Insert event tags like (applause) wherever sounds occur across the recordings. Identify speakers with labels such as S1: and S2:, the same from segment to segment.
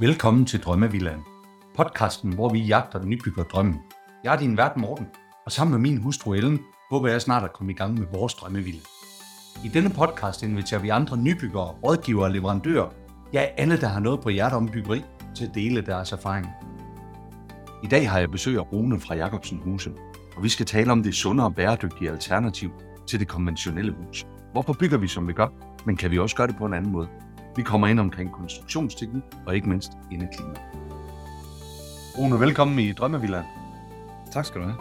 S1: Velkommen til Drømmevillaen. Podcasten, hvor vi jagter den nybygger drømmen. Jeg er din vært Morten, og sammen med min hustru Ellen, håber jeg snart at komme i gang med vores drømmevilla. I denne podcast inviterer vi andre nybyggere, rådgivere og leverandører, ja alle, der har noget på hjertet om byggeri, til at dele deres erfaring. I dag har jeg besøg af Rune fra Jacobsen Huse, og vi skal tale om det sunde og bæredygtige alternativ til det konventionelle hus. Hvorfor bygger vi, som vi gør, men kan vi også gøre det på en anden måde? Vi kommer ind omkring konstruktionsteknik og ikke mindst indeklima. Rune, velkommen i Drømmevillaen.
S2: Tak skal du have.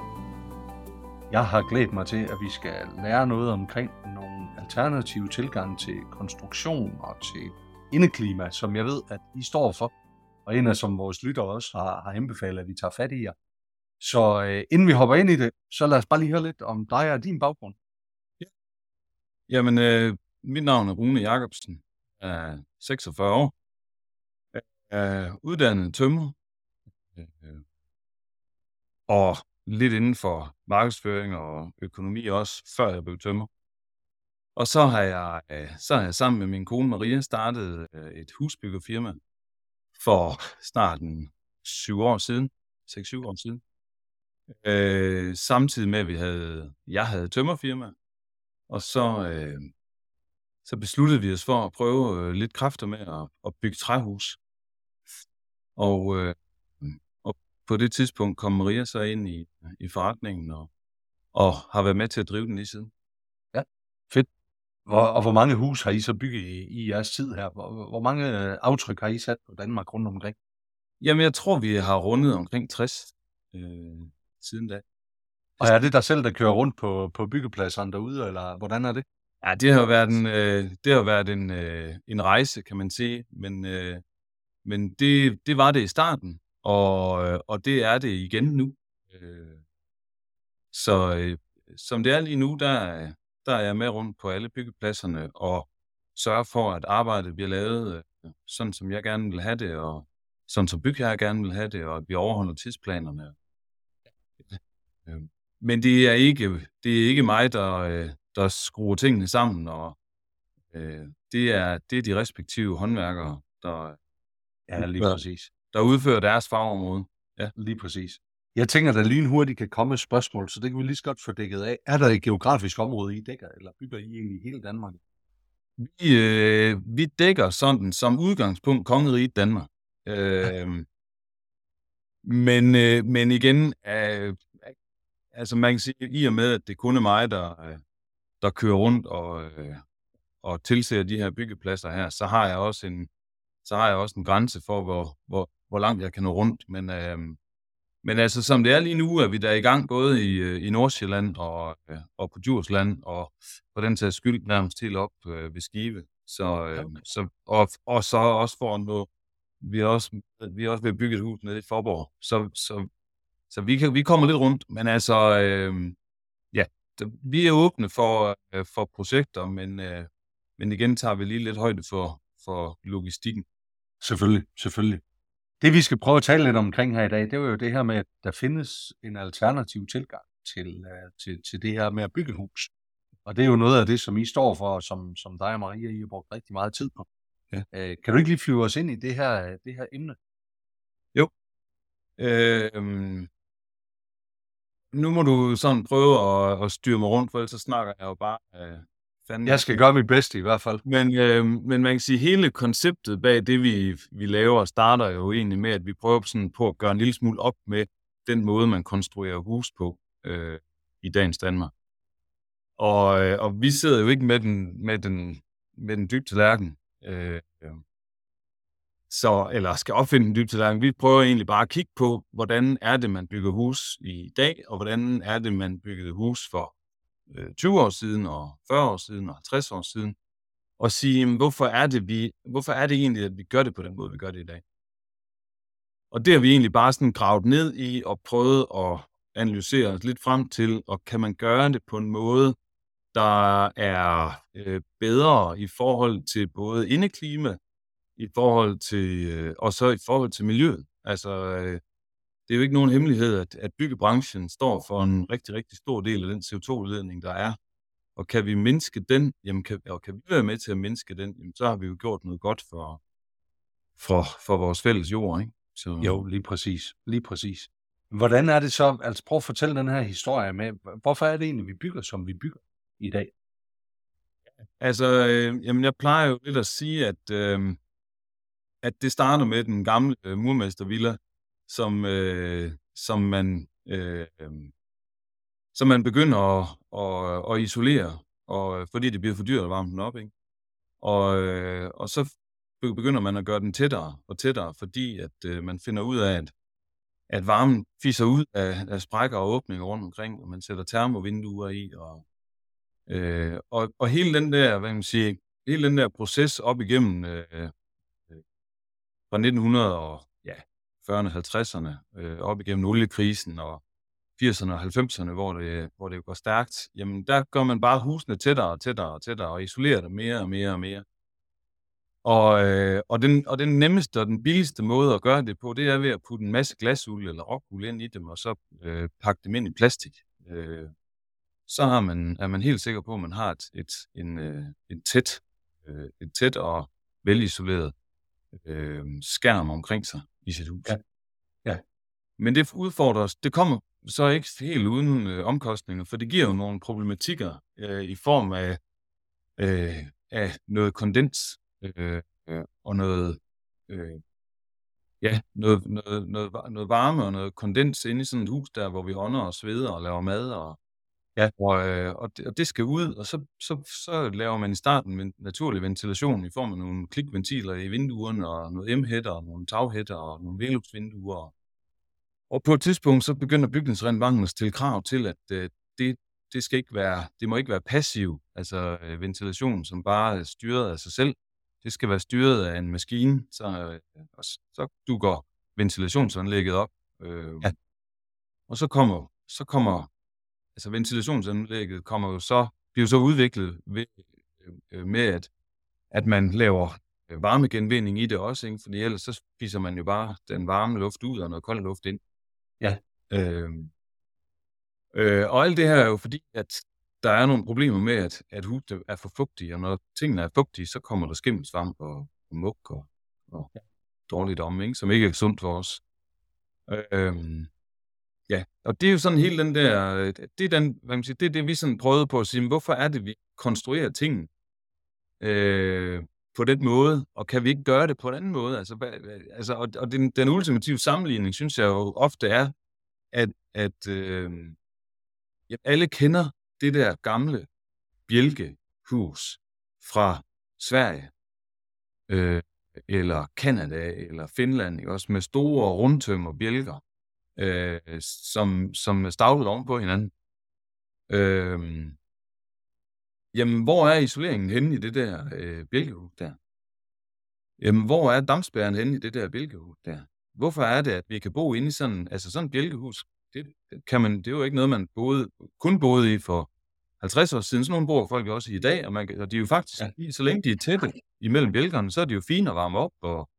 S1: Jeg har glædet mig til, at vi skal lære noget omkring nogle alternative tilgange til konstruktion og til indeklima, som jeg ved, at I står for, og en af som vores lytter også har, har anbefalet, at vi tager fat i jer. Så øh, inden vi hopper ind i det, så lad os bare lige høre lidt om dig og din baggrund.
S2: Ja. Jamen, øh, mit navn er Rune Jacobsen, er 46 år, er uddannet tømmer, øh, og lidt inden for markedsføring og økonomi også, før jeg blev tømmer. Og så har jeg, øh, så har jeg sammen med min kone Maria startet øh, et husbyggerfirma for snart en syv år siden, 6-7 år siden. Øh, samtidig med, at vi havde, jeg havde tømmerfirma, og så, øh, så besluttede vi os for at prøve øh, lidt kræfter med at, at bygge træhus. Og, øh, og på det tidspunkt kom Maria så ind i, i forretningen og, og har været med til at drive den lige siden.
S1: Ja, fedt. Hvor, og hvor mange hus har I så bygget i, i jeres tid her? Hvor, hvor mange øh, aftryk har I sat på Danmark rundt omkring?
S2: Jamen, jeg tror, vi har rundet omkring 60 øh, siden da.
S1: Og er det dig selv, der kører rundt på, på byggepladserne derude, eller hvordan er det?
S2: Ja, det har været en, øh, det har været en, øh, en rejse, kan man sige. Men, øh, men det, det var det i starten, og, øh, og det er det igen nu. Øh, så øh, som det er lige nu, der, der er jeg med rundt på alle byggepladserne og sørger for, at arbejdet bliver lavet øh, sådan, som jeg gerne vil have det, og sådan som bygherre gerne vil have det, og at vi overholder tidsplanerne. Øh, men det er ikke, det er ikke mig, der, øh, der skruer tingene sammen, og øh, det, er, det er de respektive håndværkere, der,
S1: ja, lige præcis.
S2: der udfører deres fagområde.
S1: Ja, lige præcis. Jeg tænker, der lynhurtigt kan komme et spørgsmål, så det kan vi lige så godt få dækket af. Er der et geografisk område, I dækker, eller bygger I egentlig hele Danmark?
S2: Vi, øh, vi dækker sådan som udgangspunkt kongeriget Danmark. Øh, men, øh, men igen, øh, altså man kan sige, i og med, at det kun er mig, der, øh, der kører rundt og, øh, og tilser de her byggepladser her, så har jeg også en, så har jeg også en grænse for, hvor, hvor, hvor langt jeg kan nå rundt. Men, øh, men altså, som det er lige nu, er vi der i gang både i, øh, i Nordsjælland og, øh, og på Djursland, og på den tages skyld nærmest helt op øh, ved Skive. Så, øh, så, og, og så også for noget, vi er også, vi er også ved at bygge et hus nede i Forborg. Så, så, så vi, kan, vi kommer lidt rundt, men altså, øh, vi er åbne for, øh, for projekter, men, øh, men igen tager vi lige lidt højde for, for logistikken.
S1: Selvfølgelig, selvfølgelig. Det vi skal prøve at tale lidt omkring her i dag, det er jo det her med, at der findes en alternativ tilgang til, uh, til, til det her med at bygge hus. Og det er jo noget af det, som I står for, og som, som dig og Maria, I har brugt rigtig meget tid på. Ja. Uh, kan du ikke lige flyve os ind i det her, det her emne?
S2: Jo. Øh, nu må du sådan prøve at, at styre mig rundt, for ellers så snakker jeg jo bare øh,
S1: fanden. Jeg skal gøre mit bedste i hvert fald.
S2: Men, øh, men man kan sige, hele konceptet bag det, vi, vi laver, starter jo egentlig med, at vi prøver sådan på at gøre en lille smule op med den måde, man konstruerer hus på øh, i dagens Danmark. Og, øh, og vi sidder jo ikke med den, med den, med den dybe tallerken. Øh, så, eller skal opfinde en dyb tallerken. Vi prøver egentlig bare at kigge på, hvordan er det, man bygger hus i dag, og hvordan er det, man byggede hus for øh, 20 år siden, og 40 år siden, og 50 år siden, og sige, jamen, hvorfor, er det, vi, hvorfor er det egentlig, at vi gør det på den måde, vi gør det i dag? Og det har vi egentlig bare sådan gravet ned i og prøvet at analysere os lidt frem til, og kan man gøre det på en måde, der er øh, bedre i forhold til både indeklima, i forhold til, øh, og så i forhold til miljøet. Altså, øh, det er jo ikke nogen hemmelighed, at, at byggebranchen står for en rigtig, rigtig stor del af den CO2-udledning, der er. Og kan vi mindske den, jamen kan, og kan vi være med til at mindske den, jamen så har vi jo gjort noget godt for, for, for vores fælles jord, ikke? Så,
S1: Jo, lige præcis. Lige præcis. Hvordan er det så, altså prøv at fortælle den her historie med, hvorfor er det egentlig, vi bygger, som vi bygger i dag?
S2: Altså, øh, jamen, jeg plejer jo lidt at sige, at, øh, at det starter med den gamle øh, murmestervilla, som, øh, som man øh, øh som man begynder at, at, at isolere, og, øh, fordi det bliver for dyrt at varme den op. Ikke? Og, øh, og så begynder man at gøre den tættere og tættere, fordi at øh, man finder ud af, at, at varmen fiser ud af, af sprækker og åbninger rundt omkring, og man sætter termovinduer i, og, øh, og, og hele den der, hvad man siger, hele den der proces op igennem øh, fra 1900 og ja, 40'erne, 50'erne, øh, op igennem oliekrisen og 80'erne og 90'erne, hvor det, hvor det går stærkt, jamen der gør man bare husene tættere og tættere og tættere og isolerer det mere og mere og mere. Og, øh, og, den, og den nemmeste og den billigste måde at gøre det på, det er ved at putte en masse glasuld eller rockuld ind i dem, og så øh, pakke dem ind i plastik. Øh, så har man, er man helt sikker på, at man har et, et, en, øh, en tæt, øh, et tæt og velisoleret øh, skærm omkring sig i sit hus.
S1: Ja. Ja.
S2: Men det udfordrer os. Det kommer så ikke helt uden øh, omkostninger, for det giver jo nogle problematikker øh, i form af, øh, af noget kondens øh, øh, og noget, øh, ja, noget, noget, noget, noget varme og noget kondens inde i sådan et hus der, hvor vi ånder og sveder og laver mad og Ja, og, øh, og, det, og det skal ud, og så, så, så laver man i starten en naturlig ventilation i form af nogle klikventiler i vinduerne, og noget M-hætter, og nogle taghætter, og nogle Velux-vinduer, og på et tidspunkt, så begynder bygningsreglementet at stille krav til, at øh, det, det, skal ikke være, det må ikke være passiv, altså øh, ventilation, som bare er styret af sig selv. Det skal være styret af en maskine, så, øh, og så dukker ventilationsanlægget op. Øh, ja. Og så kommer, så kommer, altså ventilationsanlægget kommer jo så, bliver så udviklet ved, øh, med, at, at man laver øh, varmegenvinding i det også, ikke? fordi ellers så spiser man jo bare den varme luft ud og noget kold luft ind.
S1: Ja.
S2: Øh, øh, og alt det her er jo fordi, at der er nogle problemer med, at, at huset er for fugtige, og når tingene er fugtige, så kommer der skimmelsvamp og, og muk og, og ja. dårligdom, ikke? som ikke er sundt for os. Øh, ja, og det er jo sådan hele den der, det er, den, hvad man siger, det, er det, vi sådan prøvede på at sige, hvorfor er det, vi konstruerer tingene øh, på den måde, og kan vi ikke gøre det på en anden måde? Altså, hvad, altså, og, og den, den ultimative sammenligning, synes jeg jo ofte er, at, at øh, ja, alle kender det der gamle bjælkehus fra Sverige, øh, eller Kanada, eller Finland, ikke? også med store rundtøm og bjælker, øh, som, som stavlet oven på hinanden. Øh, jamen, hvor er isoleringen henne i det der øh, bjælkehus der? Jamen, hvor er dampspærren henne i det der bjælkehus der? Hvorfor er det, at vi kan bo inde i sådan, altså sådan et bjælkehus? Det, kan man, det er jo ikke noget, man boede, kun boede i for 50 år siden. Sådan nogle bor folk også i dag, og, man, og de er jo faktisk, ja. så længe de er tætte imellem bjælkerne, så er de jo fine at varme op, og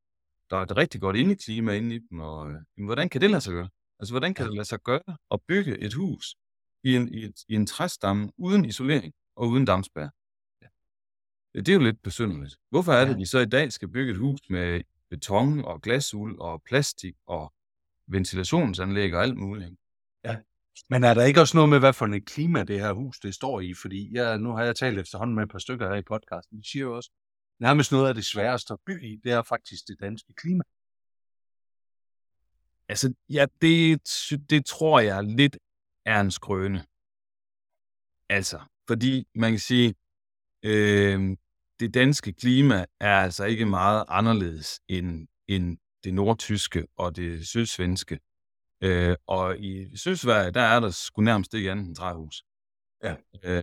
S2: der er et rigtig godt indeklima inde i dem. Og, jamen, hvordan kan det lade sig gøre? Altså, hvordan kan det lade sig gøre at bygge et hus i en, i, et, i en træstamme uden isolering og uden dampspær? Det er jo lidt besynderligt. Hvorfor er det, at vi så i dag skal bygge et hus med beton og glasuld og plastik og ventilationsanlæg og alt muligt?
S1: Ja. Men er der ikke også noget med, hvad for et klima det her hus det står i? Fordi jeg, nu har jeg talt efterhånden med et par stykker her i podcasten. De siger jo også, nærmest noget af det sværeste at bygge i, det er faktisk det danske klima.
S2: Altså, ja, det, det tror jeg lidt er en skrøne. Altså, fordi man kan sige, øh, det danske klima er altså ikke meget anderledes end, end det nordtyske og det sydsvenske. Øh, og i Sydsverige, der er der sgu nærmest ikke andet end træhus.
S1: Ja.
S2: Øh,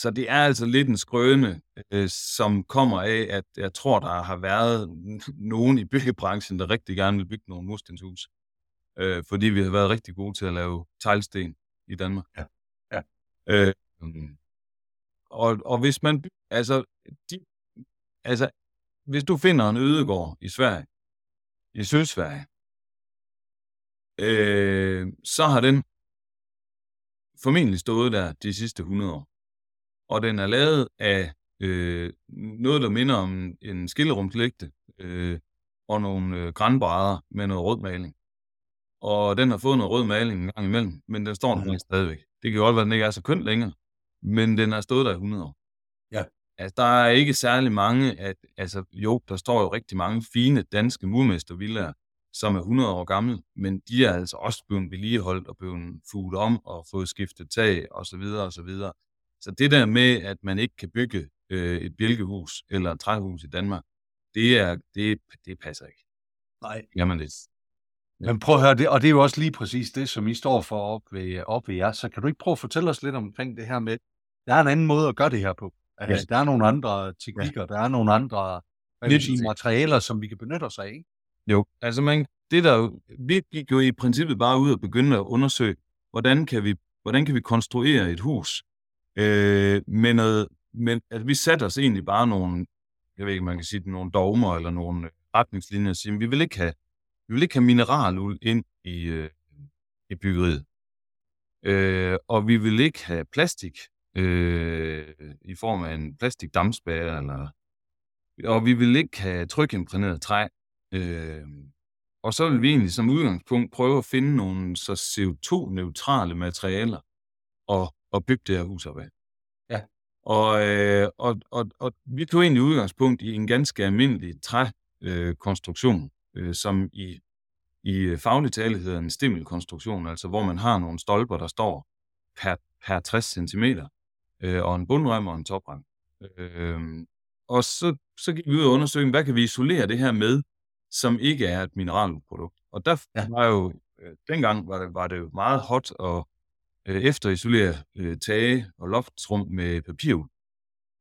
S2: så det er altså lidt en skrøne, øh, som kommer af, at jeg tror, der har været (laughs) nogen i byggebranchen, der rigtig gerne vil bygge nogle murstenshus. Øh, fordi vi har været rigtig gode til at lave teglsten i Danmark.
S1: Ja. ja.
S2: Øh, og, og hvis man, altså, de, altså, hvis du finder en ødegård i Sverige, i Sydsverige, øh, så har den formentlig stået der de sidste 100 år. Og den er lavet af øh, noget, der minder om en skillerumslægte, øh, og nogle øh, grænbrædder med noget rød maling. Og den har fået noget rød maling en gang imellem, men den står mm. stadigvæk. Det kan godt være, at den ikke er så kønt længere, men den har stået der i 100 år.
S1: Ja.
S2: Altså, der er ikke særlig mange, at, altså jo, der står jo rigtig mange fine danske murmestervillager, som er 100 år gamle, men de er altså også blevet vedligeholdt og blevet fuglet om og fået skiftet tag og så videre og så det der med, at man ikke kan bygge øh, et bjælkehus eller et træhus i Danmark, det, er, det, det passer ikke.
S1: Nej.
S2: Jamen lidt.
S1: Ja. Men prøv at høre, det, og det er jo også lige præcis det, som I står for op ved, op ved jer. Så kan du ikke prøve at fortælle os lidt omkring det her med, der er en anden måde at gøre det her på. Altså, ja. Der er nogle andre teknikker, ja. der er nogle andre sige, materialer, som vi kan benytte os af. Ikke?
S2: Jo, altså man, det der vi gik jo i princippet bare ud og begyndte at undersøge, hvordan kan vi, hvordan kan vi konstruere et hus øh, men noget, men altså, vi satte os egentlig bare nogle, jeg ved ikke, man kan sige nogle dogmer eller nogle øh, retningslinjer, og sige, vi vil ikke have, vi vil ikke have mineraluld ind i, øh, i byggeriet. Øh, og vi vil ikke have plastik øh, i form af en plastikdammspærre, eller, og vi vil ikke have trykimprægneret træ. Øh, og så vil vi egentlig som udgangspunkt prøve at finde nogle så CO2-neutrale materialer og, og bygge det her hus op af.
S1: Ja.
S2: Og, øh, og, og, og vi tog egentlig udgangspunkt i en ganske almindelig trækonstruktion, øh, øh, som i, i faglig tale hedder en stimmelkonstruktion, altså hvor man har nogle stolper, der står per, per 60 cm, øh, og en bundrem og en toprem. Øh, og så, så gik vi ud og undersøgte, hvad kan vi isolere det her med, som ikke er et mineralprodukt. Og der ja. var jo, øh, dengang var det, var det jo meget hot at øh, efterisolere øh, tage og loftsrum med papirul.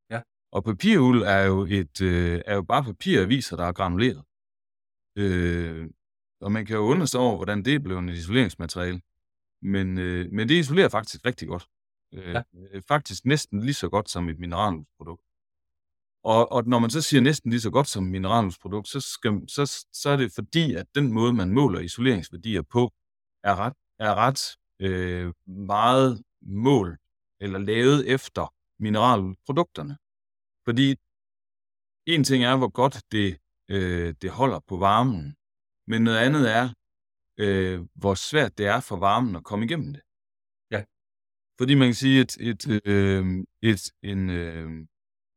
S1: Ja.
S2: Og papirul er jo, et, øh, er jo bare papiraviser, der er granuleret. Øh, og man kan jo undre sig over, hvordan det blev et isoleringsmateriale. Men, øh, men det isolerer faktisk rigtig godt. Øh, ja. Faktisk næsten lige så godt som et mineralprodukt. Og, og når man så siger næsten lige så godt som mineralprodukt, så, skal, så, så er det fordi, at den måde, man måler isoleringsværdier på, er ret, er ret øh, meget mål eller lavet efter mineralprodukterne. Fordi en ting er, hvor godt det, øh, det holder på varmen, men noget andet er, øh, hvor svært det er for varmen at komme igennem det.
S1: Ja.
S2: Fordi man kan sige, at et, øh, et, en, øh,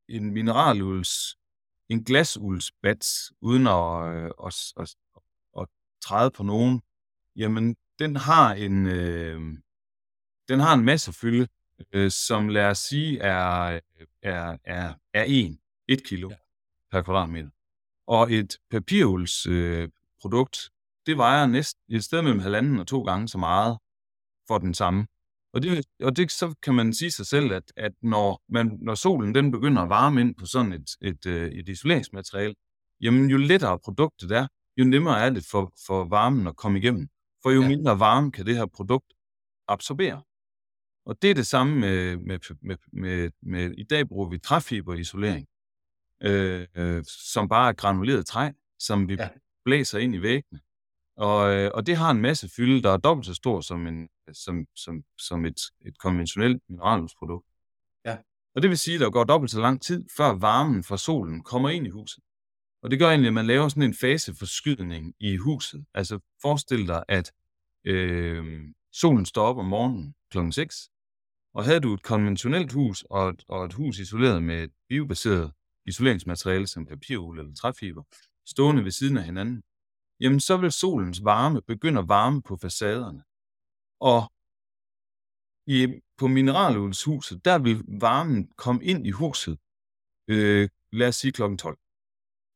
S2: en mineraluls, en glasuldsbats, uden at, øh, at, at, at træde på nogen, jamen den har en, øh, den har en masse fylde, øh, som lad os sige er, er, er, er 1, 1 kilo ja. per kvadratmeter. Og et papirulds øh, produkt, det vejer næsten et sted mellem halvanden og to gange så meget for den samme. Og, det, og det, så kan man sige sig selv, at, at når, man, når solen den begynder at varme ind på sådan et, et, øh, et isoleringsmateriale, jamen jo lettere produktet er, jo nemmere er det for, for varmen at komme igennem. For jo ja. mindre varme kan det her produkt absorbere. Og det er det samme med, med, med, med, med i dag bruger vi træfiberisolering, øh, øh, som bare er granuleret træ, som vi ja. blæser ind i væggene. Og, øh, og det har en masse fylde, der er dobbelt så stor som, en, som, som, som et, et konventionelt mineralprodukt.
S1: Ja.
S2: Og det vil sige, at der går dobbelt så lang tid, før varmen fra solen kommer ind i huset. Og det gør egentlig, at man laver sådan en faseforskydning i huset. Altså forestil dig, at øh, solen står op om morgenen kl. 6, og havde du et konventionelt hus og et, og et hus isoleret med et biobaseret isoleringsmateriale som papirul eller træfiber, stående ved siden af hinanden, jamen så vil solens varme begynde at varme på facaderne. Og i, på mineralulshuset, der vil varmen komme ind i huset, øh, lad os sige klokken 12.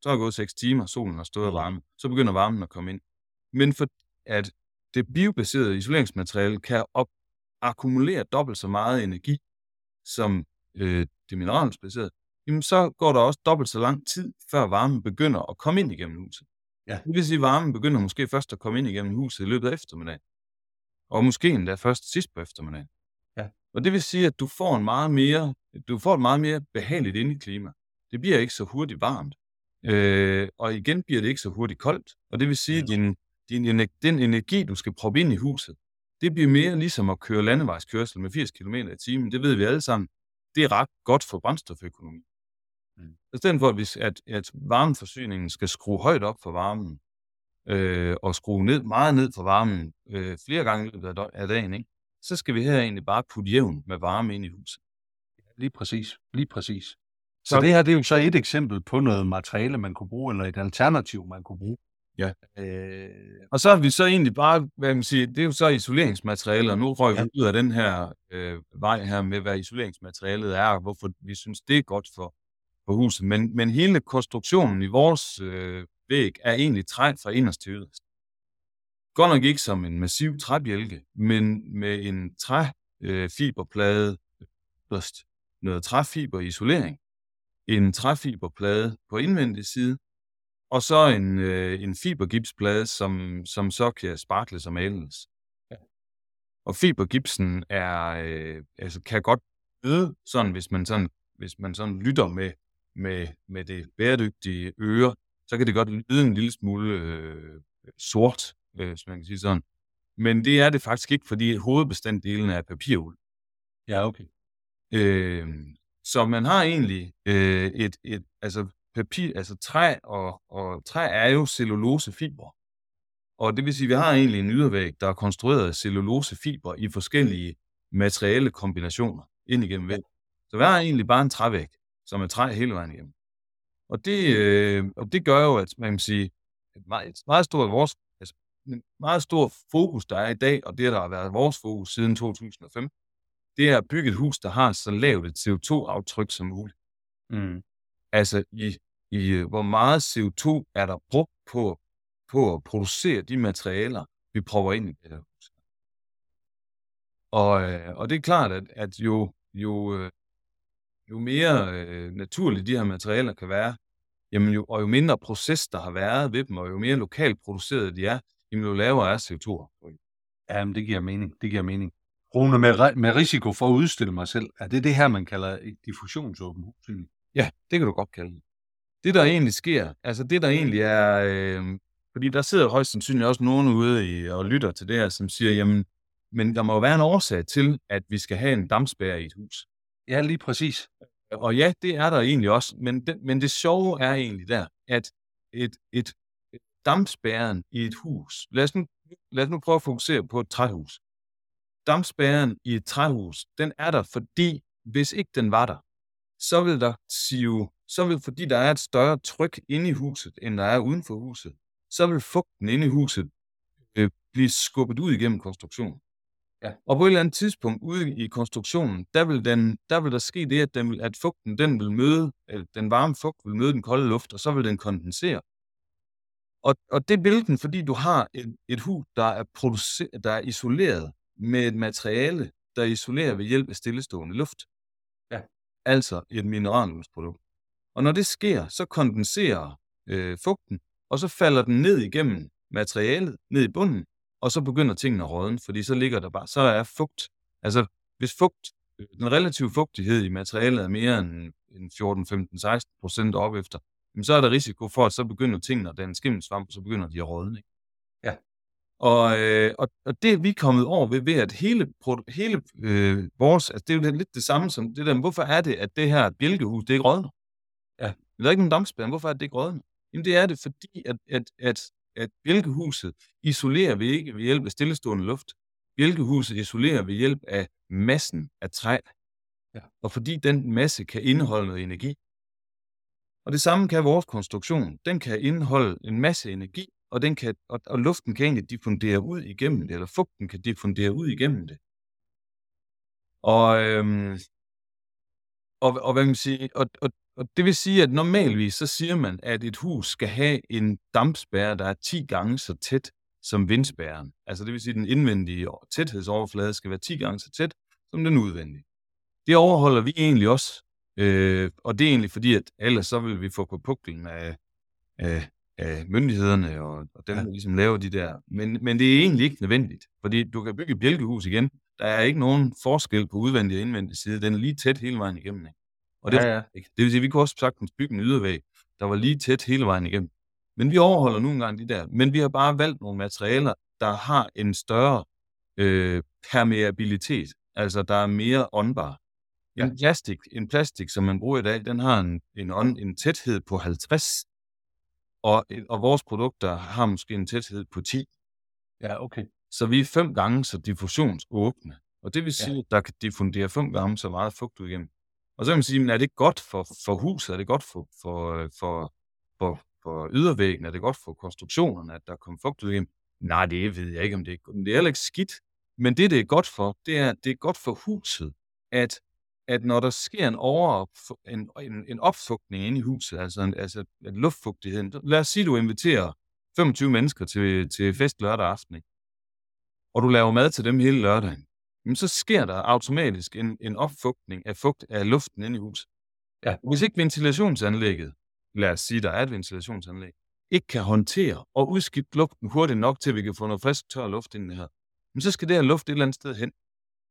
S2: Så har gået 6 timer, solen har stået og varme, så begynder varmen at komme ind. Men for at det biobaserede isoleringsmateriale kan op akkumulere dobbelt så meget energi som øh, det mineralsbaserede, jamen så går der også dobbelt så lang tid, før varmen begynder at komme ind igennem huset.
S1: Ja.
S2: Det vil sige, at varmen begynder måske først at komme ind igennem huset i løbet af eftermiddagen. Og måske endda først sidst på eftermiddagen.
S1: Ja.
S2: Og det vil sige, at du får en meget mere, du får et meget mere behageligt indeklima. Det bliver ikke så hurtigt varmt. Øh, og igen bliver det ikke så hurtigt koldt. Og det vil sige, at din, din, den energi, du skal proppe ind i huset, det bliver mere ligesom at køre landevejskørsel med 80 km i timen. Det ved vi alle sammen. Det er ret godt for brændstoføkonomi. Mm. I stedet for, at, vi, at, at varmeforsyningen skal skrue højt op for varmen, øh, og skrue ned, meget ned for varmen øh, flere gange i løbet af dagen, ikke? så skal vi her egentlig bare putte jævn med varme ind i huset.
S1: Lige præcis. Lige præcis. Så, så det her det er jo så et eksempel på noget materiale, man kunne bruge, eller et alternativ, man kunne bruge.
S2: Ja. Øh, og så har vi så egentlig bare, hvad man siger, det er jo så isoleringsmateriale, og nu røg vi ud af den her øh, vej her med, hvad isoleringsmaterialet er, og hvorfor vi synes, det er godt for, for huset. Men, men hele konstruktionen i vores øh, væg er egentlig træ fra inderst til yderst. Godt nok ikke som en massiv træbjælke, men med en træfiberplade øh, først. Noget træfiber isolering. En træfiberplade på indvendig side, og så en, øh, en fibergipsplade, som, som så kan sparkles og males. Ja. Og fibergipsen er, øh, altså kan godt lyde sådan, hvis man sådan, hvis man sådan lytter med, med, med det bæredygtige øre, så kan det godt lyde en lille smule øh, sort, øh, hvis man kan sige sådan. Men det er det faktisk ikke, fordi hovedbestanddelen er papiruld.
S1: Ja, okay.
S2: Øh, så man har egentlig øh, et, et, altså papir, altså træ og, og træ er jo cellulosefiber. Og det vil sige, at vi har egentlig en ydervæg, der er konstrueret af cellulosefiber i forskellige materielle kombinationer ind igennem væggen. Så vi har egentlig bare en trævæg, som er træ hele vejen igennem. Og det, øh, og det gør jo, at man kan sige, et meget, et meget stort vores, altså, en meget stor fokus, der er i dag, og det, der har været vores fokus siden 2005, det er at bygge et hus, der har så lavt et CO2-aftryk som muligt. Mm. Altså, i, i, hvor meget CO2 er der brugt på, på at producere de materialer, vi prøver ind i det her hus. Og, øh, og det er klart, at, at jo, jo, øh, jo mere øh, naturligt de her materialer kan være, jamen jo, og jo mindre proces, der har været ved dem, og jo mere lokalt produceret de er, jamen jo lavere er CO2.
S1: Jamen, det giver mening. Det giver mening. Rune, med, med risiko for at udstille mig selv, er det det her, man kalder et diffusionsåben hus?
S2: Ja, det kan du godt kalde det. Det, der egentlig sker, altså det, der egentlig er... Øh, fordi der sidder højst sandsynligt også nogen ude i, og lytter til det her, som siger, jamen, men der må jo være en årsag til, at vi skal have en dammspærre i et hus.
S1: Ja, lige præcis.
S2: Og ja, det er der egentlig også, men det, men det sjove er egentlig der, at et, et, dampspærren i et hus, lad os, nu, lad os nu prøve at fokusere på et træhus. Dampspærren i et træhus, den er der, fordi hvis ikke den var der, så vil der sive, så vil, fordi der er et større tryk inde i huset, end der er uden for huset, så vil fugten inde i huset øh, blive skubbet ud igennem konstruktionen. Ja. Og på et eller andet tidspunkt ude i konstruktionen, der vil, den, der, vil der ske det, at, den, at fugten den vil møde, eller den varme fugt vil møde den kolde luft, og så vil den kondensere. Og, og det vil den, fordi du har et, et hus, der er, produceret, der er isoleret med et materiale, der isolerer ved hjælp af stillestående luft altså et mineralolieprodukt. Og når det sker, så kondenserer øh, fugten, og så falder den ned igennem materialet, ned i bunden, og så begynder tingene at rådne, fordi så ligger der bare, så er fugt, altså hvis fugt, den relative fugtighed i materialet er mere end, end 14, 15, 16 procent op efter, så er der risiko for, at så begynder tingene, den skimmelsvamp, og så begynder de at rådne. Ikke? Og, øh, og, og det er vi kommet over ved, ved at hele, hele øh, vores, altså det er jo lidt det samme som det der, hvorfor er det, at det her bjælkehus, det er ikke rådner? Ja, det er ikke en dampspærre, hvorfor er det ikke rådner? Jamen det er det, fordi at, at, at, at bjælkehuset isolerer vi ikke ved hjælp af stillestående luft. Bjælkehuset isolerer ved hjælp af massen af træ. Ja. Og fordi den masse kan indeholde noget energi. Og det samme kan vores konstruktion. Den kan indeholde en masse energi, og, den kan, og, og luften kan egentlig diffundere ud igennem det, eller fugten kan diffundere ud igennem det. Og, øhm, og, og hvad man sige, og, og, og det vil sige, at normalvis så siger man, at et hus skal have en dampspærre, der er 10 gange så tæt som vindspærren. Altså det vil sige, at den indvendige tæthedsoverflade skal være 10 gange så tæt som den udvendige. Det overholder vi egentlig også, øh, og det er egentlig fordi, at ellers så vil vi få på puklen af, af, af myndighederne og, og dem, ja. der ligesom laver de der. Men, men det er egentlig ikke nødvendigt, fordi du kan bygge et bjælkehus igen. Der er ikke nogen forskel på udvendig og indvendig side. Den er lige tæt hele vejen igennem. Ikke? Og det, ja, ja. Ikke. det vil sige, at vi kunne også sagtens bygge en ydervæg, der var lige tæt hele vejen igennem. Men vi overholder nu engang de der. Men vi har bare valgt nogle materialer, der har en større øh, permeabilitet. Altså, der er mere åndbar. Ja. En, plastik, en plastik, som man bruger i dag, den har en, en, on, en tæthed på 50, og, og vores produkter har måske en tæthed på 10.
S1: Ja, okay.
S2: Så vi er fem gange så diffusionsåbne. Og det vil sige, ja. at der kan diffundere fem gange så meget fugt ud igennem. Og så kan man sige, men er det godt for, for huset? Er det godt for, for, for, for, for ydervæggen? Er det godt for konstruktionerne, at der kommer fugt ud igennem? Nej, det ved jeg ikke, om det er Det er heller ikke skidt. Men det, det er godt for, det er, det er godt for huset, at, at når der sker en, over, en, en, en opfugtning inde i huset, altså, en, altså at luftfugtigheden, lad os sige, du inviterer 25 mennesker til, til fest lørdag aften, ikke? og du laver mad til dem hele lørdagen, men så sker der automatisk en, en opfugtning af fugt af luften inde i huset. Ja. Hvis ikke ventilationsanlægget, lad os sige, der er et ventilationsanlæg, ikke kan håndtere og udskifte luften hurtigt nok til, vi kan få noget frisk tør luft ind i det her, men så skal det her luft et eller andet sted hen.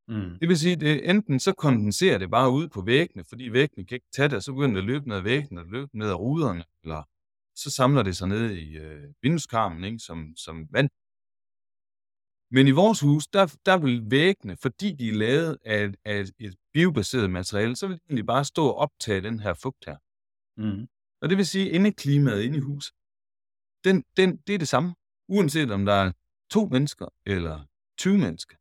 S2: Mm. Det vil sige, at enten så kondenserer det bare ud på væggene, fordi væggene kan ikke tage det, og så begynder det at løbe ned ad væggene, og løbe ned ad ruderne, eller så samler det sig ned i øh, vindueskarmen ikke, som, som vand. Men i vores hus, der, der vil væggene, fordi de er lavet af, af et biobaseret materiale, så vil de egentlig bare stå og optage den her fugt her. Mm. Og det vil sige, at indeklimaet inde i huset, den, den, det er det samme, uanset om der er to mennesker eller 20 mennesker.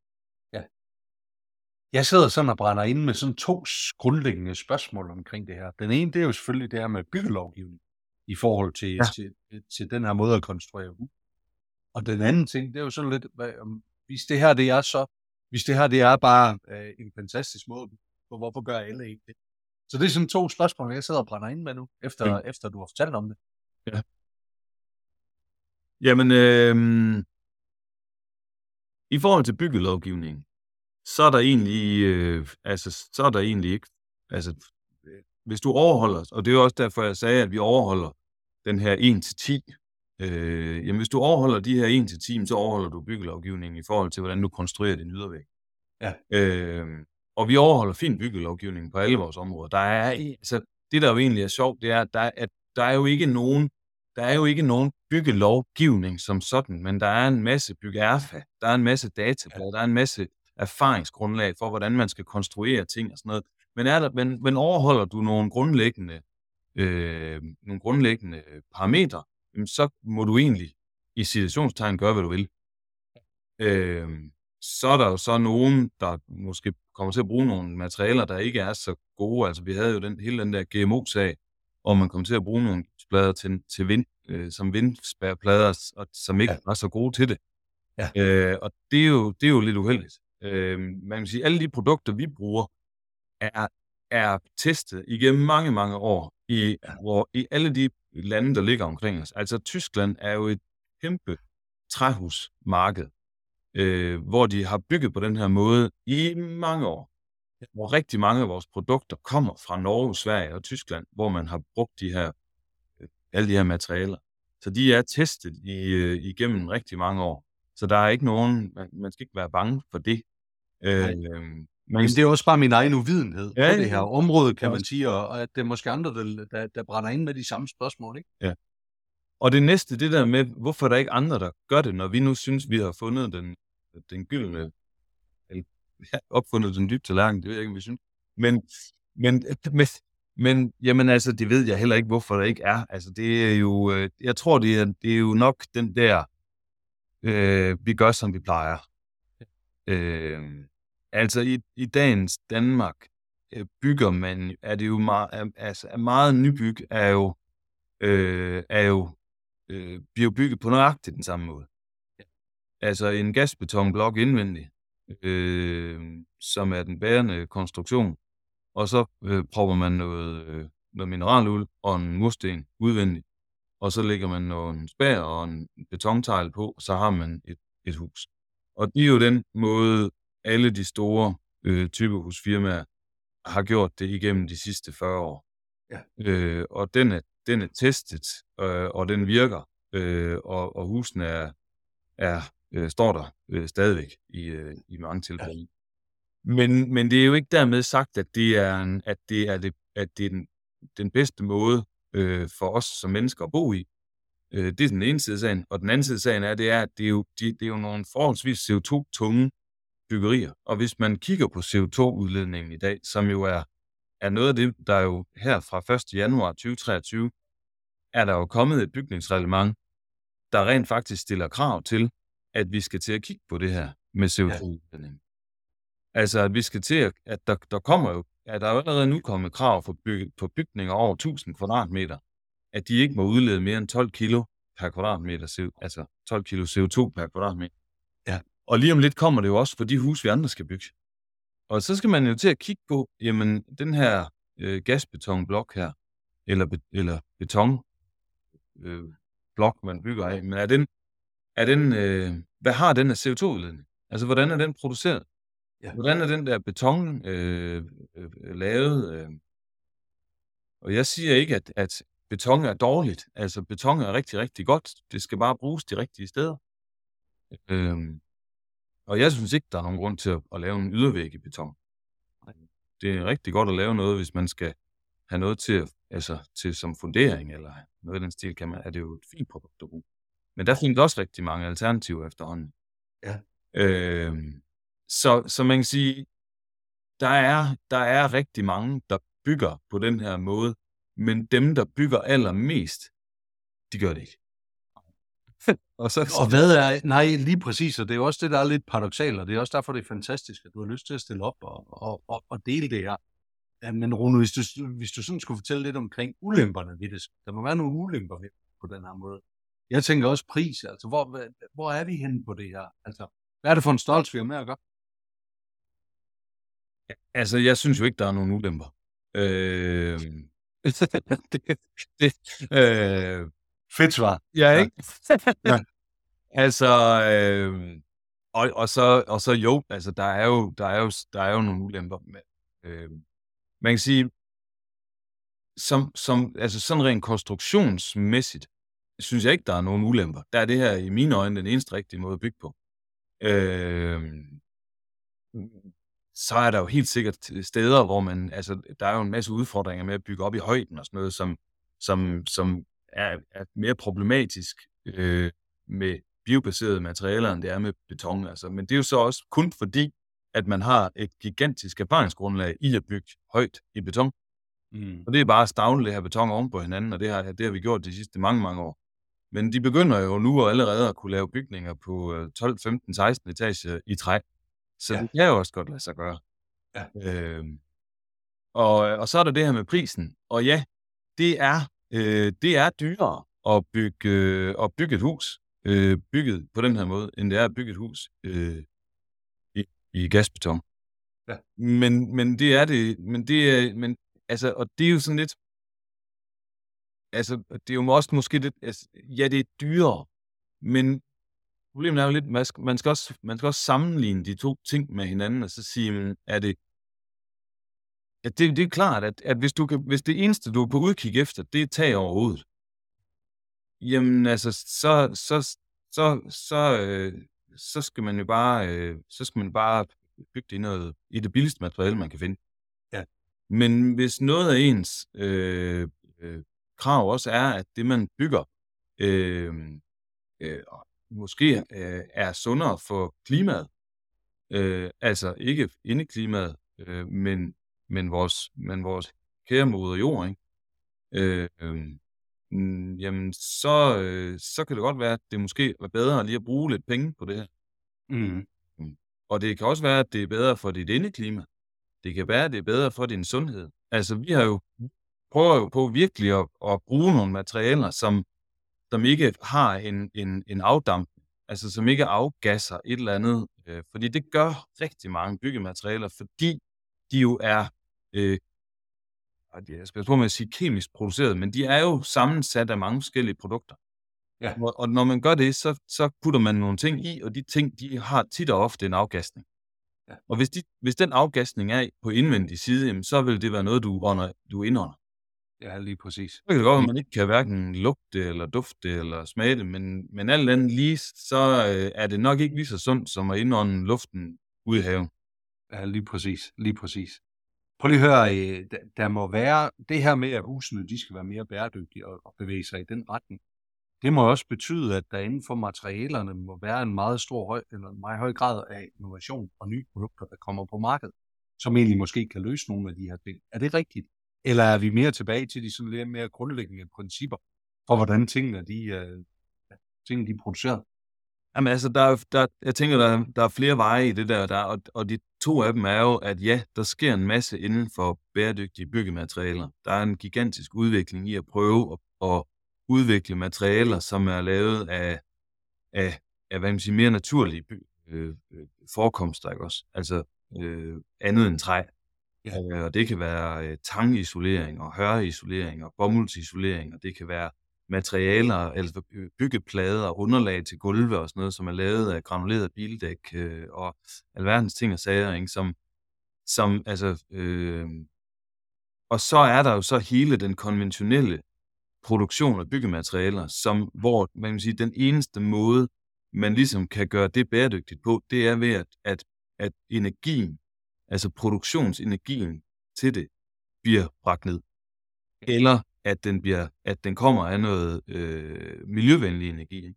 S1: Jeg sidder sådan og brænder ind med sådan to grundlæggende spørgsmål omkring det her. Den ene, det er jo selvfølgelig det her med byggelovgivning i forhold til, ja. til, til den her måde at konstruere hus. Og den anden ting, det er jo sådan lidt, hvis det her det er så, hvis det her det er bare øh, en fantastisk måde, hvorfor gør alle ikke det? Så det er sådan to spørgsmål, jeg sidder og brænder ind med nu, efter, ja. efter du har fortalt om det. Ja.
S2: Jamen, øh, i forhold til byggelovgivningen, så er der egentlig, øh, altså, så er der egentlig ikke, altså, hvis du overholder, og det er også derfor, jeg sagde, at vi overholder den her 1-10, øh, jamen hvis du overholder de her 1-10, så overholder du byggelovgivningen i forhold til, hvordan du konstruerer din ydervæg. Ja. Øh, og vi overholder fin byggelovgivning på alle vores områder. Der er, altså, det der jo egentlig er sjovt, det er, at der, at der er jo ikke nogen der er jo ikke nogen byggelovgivning som sådan, men der er en masse byggeerfa, der er en masse data, der er en masse erfaringsgrundlag for, hvordan man skal konstruere ting og sådan noget. Men, er der, men, men overholder du nogle grundlæggende, øh, nogle grundlæggende parametre, så må du egentlig i situationstegn gøre, hvad du vil. Øh, så er der jo så nogen, der måske kommer til at bruge nogle materialer, der ikke er så gode. Altså vi havde jo den, hele den der GMO-sag, og man kom til at bruge nogle plader til, til vind, øh, som vindspærplader, og, som ikke ja. var så gode til det. Ja. Øh, og det er, jo, det er jo lidt uheldigt. Øh, man kan sige, alle de produkter, vi bruger, er, er testet igennem mange, mange år i, hvor, i alle de lande, der ligger omkring os. Altså Tyskland er jo et kæmpe træhusmarked, øh, hvor de har bygget på den her måde i mange år hvor rigtig mange af vores produkter kommer fra Norge, Sverige og Tyskland, hvor man har brugt de her, øh, alle de her materialer. Så de er testet i, øh, igennem rigtig mange år. Så der er ikke nogen, man, man skal ikke være bange for det.
S1: Øh, men det er også bare min egen uvidenhed ja, på det her område, kan man sige, og at det er måske andre, der, der, der brænder ind med de samme spørgsmål, ikke? Ja.
S2: Og det næste, det der med, hvorfor er der ikke andre, der gør det, når vi nu synes, vi har fundet den, den gyldne opfundet den dybe tallerken, det ved jeg ikke, om vi synes. Men, men, men, men jamen altså, det ved jeg heller ikke, hvorfor der ikke er. Altså, det er jo, øh, jeg tror, det er, det er jo nok den der, øh, vi gør, som vi plejer. Øh, altså, i, i dagens Danmark øh, bygger man, er det jo meget, altså, meget nybyg er jo, øh, er jo, øh, bliver bygget på nøjagtigt den samme måde. Altså en gasbetonblok indvendigt, øh, som er den bærende konstruktion. Og så øh, propper man noget, øh, noget mineraluld og en mursten udvendigt. Og så lægger man nogle spær og en betontegl på, og så har man et, et hus. Og det er jo den måde, alle de store øh, typehusfirmaer har gjort det igennem de sidste 40 år. Ja. Øh, og den er, den er testet, øh, og den virker, øh, og, og husene er, er øh, står der øh, stadigvæk i, øh, i mange tilfælde. Ja. Men, men det er jo ikke dermed sagt, at det er, en, at det er, det, at det er den, den bedste måde øh, for os som mennesker at bo i. Øh, det er den ene side af sagen. Og den anden side af sagen er, det er at det er jo, de, det er jo nogle forholdsvis CO2-tunge byggerier. Og hvis man kigger på CO2-udledningen i dag, som jo er er noget af det, der jo her fra 1. januar 2023, er der jo kommet et bygningsreglement, der rent faktisk stiller krav til, at vi skal til at kigge på det her med CO2-udledning. Ja. Altså, at vi skal til at, at der, der kommer jo, at der er jo allerede nu kommet krav for byg, på bygninger over 1000 kvadratmeter, at de ikke må udlede mere end 12 kilo per kvadratmeter, altså 12 kilo CO2 per kvadratmeter. Ja. Og lige om lidt kommer det jo også for de huse, vi andre skal bygge. Og så skal man jo til at kigge på, jamen, den her øh, gasbetonblok her, eller, be, eller beton øh, blok, man bygger af, men er den, er den øh, hvad har den af CO2-udledning? Altså, hvordan er den produceret? Ja. Hvordan er den der beton øh, øh, lavet? Øh? Og jeg siger ikke, at, at beton er dårligt. Altså, beton er rigtig, rigtig godt. Det skal bare bruges de rigtige steder. Øh, og jeg synes ikke, der er nogen grund til at, at lave en ydervæg i beton. Det er rigtig godt at lave noget, hvis man skal have noget til, altså, til som fundering, eller noget i den stil, kan man, er det jo et fint produkt at bruge. Men der findes også rigtig mange alternativer efterhånden. Ja. Øh, så, så man kan sige, der er, der er rigtig mange, der bygger på den her måde, men dem, der bygger allermest, de gør det ikke. (laughs)
S1: og, så... og hvad er, nej, lige præcis, og det er jo også det, der er lidt paradoxalt, og det er også derfor, det er fantastisk, at du har lyst til at stille op og, og, og, og dele det her. Ja, men Rune, hvis du, hvis du sådan skulle fortælle lidt omkring ulemperne ved det, der må være nogle ulemper ved på den her måde. Jeg tænker også pris, altså hvor, hvor er vi henne på det her? Altså, hvad er det for en stolz, vi har med at gøre?
S2: Altså, jeg synes jo ikke, der er nogen ulemper. Øh... (laughs) det,
S1: det, øh... Fedt svar.
S2: Ja, ikke? ja. (laughs) altså, øh... og, og, så, og så jo, altså, der er jo, der er jo, der er jo nogle ulemper. Med, øh... Man kan sige, som, som, altså sådan rent konstruktionsmæssigt, synes jeg ikke, der er nogen ulemper. Der er det her i mine øjne den eneste rigtige måde at bygge på. Øh, så er der jo helt sikkert steder, hvor man, altså, der er jo en masse udfordringer med at bygge op i højden og sådan noget, som, som, som er, er mere problematisk øh, med biobaserede materialer, end det er med beton. Altså. Men det er jo så også kun fordi, at man har et gigantisk erfaringsgrundlag i at bygge højt i beton. Mm. Og det er bare at stavle det her beton oven på hinanden, og det har, det har vi gjort de sidste mange, mange år. Men de begynder jo nu allerede at kunne lave bygninger på 12, 15, 16 etager i træ. Så ja. det kan jo også godt lade sig gøre. Ja. Øh, og, og så er der det her med prisen. Og ja, det er, øh, det er dyrere at bygge, øh, at bygge et hus, øh, bygget på den her måde, end det er at bygge et hus øh, i, i gasbeton. Ja. Men, men det er det, men det er, men, altså, og det er jo sådan lidt, altså, det er jo også måske lidt, altså, ja, det er dyrere, men problemet er jo lidt, man skal, man skal, også, man skal også sammenligne de to ting med hinanden, og så sige, er det, ja, det, det er klart, at, at hvis, du kan, hvis det eneste, du er på udkig efter, det er tag over hovedet, jamen altså, så, så, så, så, øh, så skal man jo bare, øh, så skal man bare bygge det i, noget, i det billigste materiale, man kan finde. Ja. Men hvis noget af ens øh, øh, krav også er, at det, man bygger, øh, øh, måske øh, er sundere for klimaet. Øh, altså ikke indeklimaet, øh, men, men, vores, men vores kære moder jord, ikke? Øh, øh, jamen så, øh, så kan det godt være, at det måske er bedre lige at bruge lidt penge på det her. Mm. mm. Og det kan også være, at det er bedre for dit indeklima. Det kan være, at det er bedre for din sundhed. Altså, vi har jo prøver jo på virkelig at, at bruge nogle materialer, som, som ikke har en, en, en afdamp, altså som ikke afgasser et eller andet. Øh, fordi det gør rigtig mange byggematerialer, fordi de jo er, øh, jeg skal på med at sige kemisk produceret, men de er jo sammensat af mange forskellige produkter. Ja. Og, og når man gør det, så, så putter man nogle ting i, og de ting, de har tit og ofte en afgasning. Ja. Og hvis, de, hvis den afgasning er på indvendig side, jamen, så vil det være noget, du, under, du indånder.
S1: Ja, lige præcis.
S2: Det kan godt, at man ikke kan hverken lugte eller dufte eller smage det, men, men alt andet lige, så øh, er det nok ikke lige så sundt som at indånde luften ud i haven.
S1: Ja, lige præcis. Lige præcis. Prøv lige at høre, øh, der må være det her med, at husene de skal være mere bæredygtige og bevæge sig i den retning. Det må også betyde, at der inden for materialerne må være en meget stor høj, eller en meget høj grad af innovation og nye produkter, der kommer på markedet. som egentlig måske kan løse nogle af de her ting. Er det rigtigt? Eller er vi mere tilbage til de sådan lidt mere grundlæggende principper for, hvordan tingene, de, øh, tingene, de er produceret?
S2: Jamen altså, der, der, jeg tænker, der, der er flere veje i det der, der og, og de to af dem er jo, at ja, der sker en masse inden for bæredygtige byggematerialer. Der er en gigantisk udvikling i at prøve at, at udvikle materialer, som er lavet af, af, af hvad man siger, mere naturlige by, øh, øh, forekomster, ikke også? Altså øh, andet end træ.
S1: Ja.
S2: Øh, og det kan være øh, tangisolering og høreisolering og bomuldsisolering, og det kan være materialer, altså byggeplader underlag til gulve og sådan noget, som er lavet af granuleret bildæk øh, og alverdens ting og sager, ikke? Som, som altså, øh, og så er der jo så hele den konventionelle produktion af byggematerialer, som, hvor man kan sige, den eneste måde, man ligesom kan gøre det bæredygtigt på, det er ved, at, at, at energien, altså produktionsenergien til det, bliver bragt ned. Eller at den, bliver, at den kommer af noget øh, miljøvenlig energi.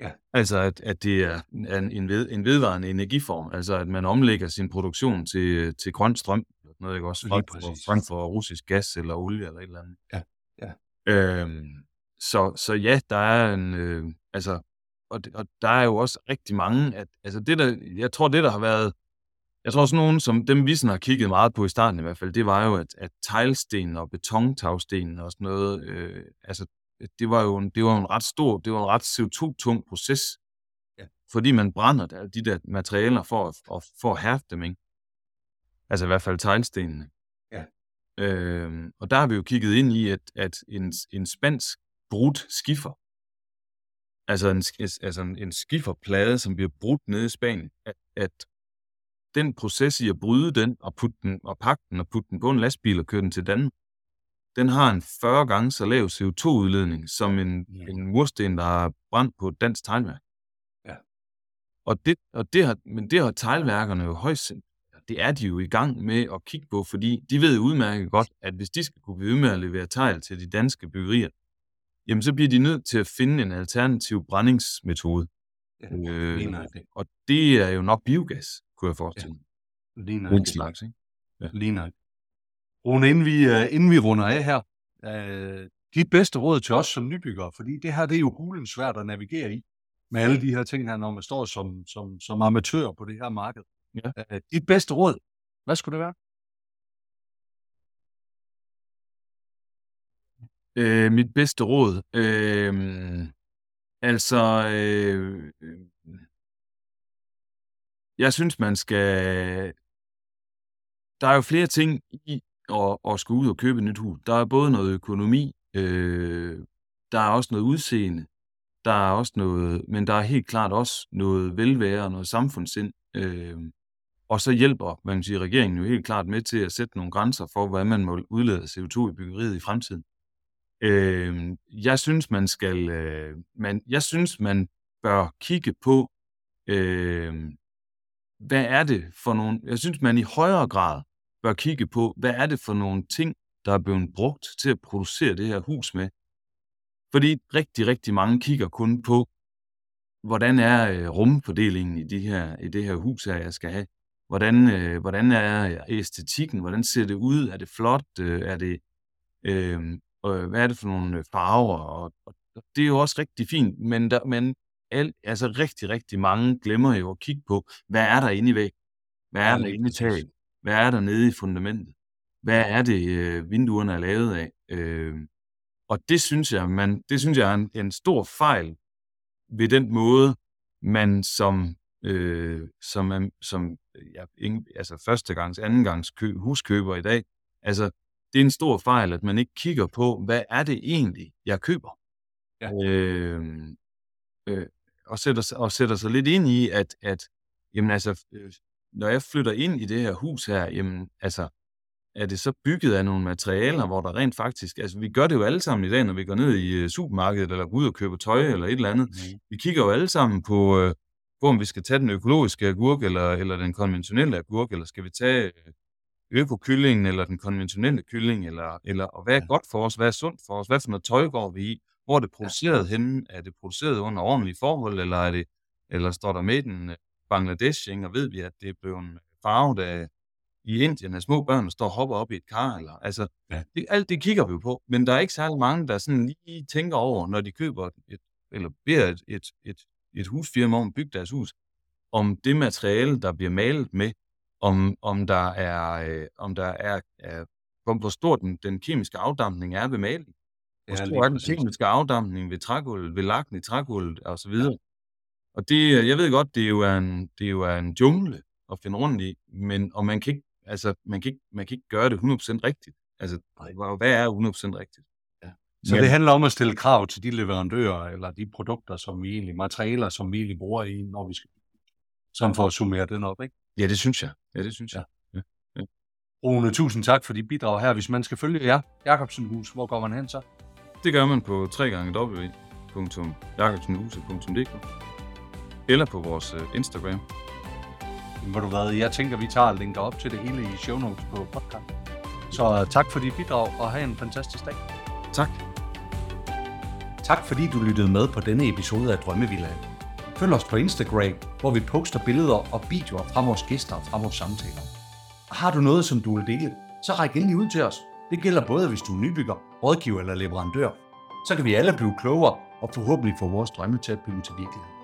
S1: Ja.
S2: Altså at, at det er en, en, ved, en vedvarende energiform, altså at man omlægger sin produktion til, til grøn strøm, eller noget, ikke også? Frem for, frem for russisk gas eller olie eller et eller andet.
S1: Ja, ja.
S2: Øhm, så, så ja, der er en, øh, altså, og, og der er jo også rigtig mange, at, altså det der, jeg tror det der har været, jeg tror også nogen, som dem vi sådan har kigget meget på i starten i hvert fald, det var jo, at, at teglsten og betontagsten og sådan noget, øh, altså det var jo en, det var en ret stor, det var en ret CO2-tung proces,
S1: Ja.
S2: fordi man brænder der, de der materialer for, at- for, for at hærde dem, ikke? Altså i hvert fald teglstenene.
S1: Ja.
S2: Øhm, og der har vi jo kigget ind i, at, at en, en spansk brudt skifer, altså en, altså en, en skiferplade, som bliver brudt nede i Spanien, at, at den proces i at bryde den og putte den og pakke den og putte den på en lastbil og køre den til Danmark, den har en 40 gange så lav CO2-udledning som en,
S1: Ja.
S2: en mursten, der har brændt på et dansk teglværk.
S1: Ja.
S2: Og det, og det har, men det har teglværkerne jo højst sind- det er de jo i gang med at kigge på, fordi de ved udmærket godt, at hvis de skal kunne blive ved med at levere tegl til de danske byggerier, jamen så bliver de nødt til at finde en alternativ brændingsmetode.
S1: Ja,
S2: Øh, og det er jo nok biogas, kunne jeg forestille mig.
S1: Lige
S2: Den
S1: nøjagtigt.
S2: slags, ikke?
S1: Lige nok. Rune, inden vi, uh, inden vi runder af her, uh, dit bedste råd til os som nybyggere, fordi det her det er jo hulen svært at navigere i, med alle de her ting her, når man står som, som, som amatør på det her marked.
S2: Ja.
S1: Uh, dit bedste råd, hvad skulle det være?
S2: Øh, mit bedste råd. Øh, altså, øh, øh, jeg synes, man skal... Der er jo flere ting i at, at skulle ud og købe et nyt hus. Der er både noget økonomi, øh, der er også noget udseende, der er også noget, men der er helt klart også noget velvære og noget samfundssind. Øh, og så hjælper, man kan sige, regeringen jo helt klart med til at sætte nogle grænser for, hvad man må udlede CO2 i byggeriet i fremtiden. Øh, jeg synes, man skal, øh, man, jeg synes, man bør kigge på, øh, hvad er det for nogle, jeg synes, man i højere grad bør kigge på, hvad er det for nogle ting, der er blevet brugt til at producere det her hus med. Fordi rigtig, rigtig mange kigger kun på, hvordan er øh, rumfordelingen i, de her, i det her hus her, jeg skal have. Hvordan, øh, hvordan er øh, æstetikken? Hvordan ser det ud? Er det flot? Øh, er det, øh, øh, hvad er det for nogle øh, farver? Og, og det er jo også rigtig fint, men, der, men al, altså rigtig, rigtig mange glemmer jo at kigge på, hvad er der inde i væg? Hvad er der inde i taget? Hvad er der nede i fundamentet? Hvad er det, øh, vinduerne er lavet af? Øh, og det synes jeg, man, det synes jeg er en, en stor fejl ved den måde, man som, øh, som, som ja, ingen, altså førstegangs, andengangs kø, huskøber i dag, altså det er en stor fejl, at man ikke kigger på, hvad er det egentlig, jeg køber?
S1: Ja.
S2: Øh, øh, og, sætter, og sætter sig lidt ind i, at, at jamen altså, øh, når jeg flytter ind i det her hus her, jamen altså, er det så bygget af nogle materialer, hvor der rent faktisk, altså vi gør det jo alle sammen i dag, når vi går ned i øh, supermarkedet, eller går ud og køber tøj, eller et eller andet. Vi kigger jo alle sammen på, øh, på om vi skal tage den økologiske agurk, eller, eller den konventionelle agurk, eller skal vi tage øh, økokyllingen, eller den konventionelle kylling, eller, eller og hvad er godt for os, hvad er sundt for os, hvad for noget tøj går vi i, hvor er det produceret henne, er det produceret under ordentlige forhold, eller er det, eller står der med den øh, Bangladesh, ikke? og ved vi, at det er blevet farvet af, i Indien af små børn, der står og hopper op i et kar. Eller, altså,
S1: Ja.
S2: det, alt det kigger vi jo på, men der er ikke særlig mange, der sådan lige tænker over, når de køber et, eller beder et, et, et, et husfirma om at bygge deres hus, om det materiale, der bliver malet med, om, om der er, øh, om der er, er hvor, hvor stor den, den kemiske afdampning er ved maling. Hvor
S1: Ja,
S2: stor er den kemiske afdampning ved trægulvet, ved lakken i trægulvet og så videre. Og det, jeg ved godt, det er jo en, det er jo en jungle at finde rundt i, men og man kan ikke, altså, man kan ikke, man kan ikke gøre det 100% rigtigt. Altså,
S1: Nej.
S2: hvad er 100% rigtigt?
S1: Så
S2: Men-
S1: det handler om at stille krav til de leverandører, eller de produkter, som vi egentlig, materialer, som vi egentlig bruger i, når vi skal sådan for at summere den op, ikke?
S2: Ja, det synes jeg. Ja, det synes jeg.
S1: Rune, tusind tak for de bidrag her. Hvis man skal følge jer, Jacobsen Hus, hvor går man hen så?
S2: Det gør man på www.jakobsenhuse.dk eller på vores øh, Instagram.
S1: Ved du hvad, jeg tænker, vi tager og linker op til det hele i show notes på podcast. Så tak for dit bidrag, og have en fantastisk dag.
S2: Tak.
S1: Tak fordi du lyttede med på denne episode af Drømmevillaen. Følg os på Instagram, hvor vi poster billeder og videoer fra vores gæster og fra vores samtaler. Og har du noget, som du vil dele, så ræk endelig ud til os. Det gælder både, hvis du er nybygger, rådgiver eller leverandør. Så kan vi alle blive klogere og forhåbentlig få vores drømme til at blive til virkelighed.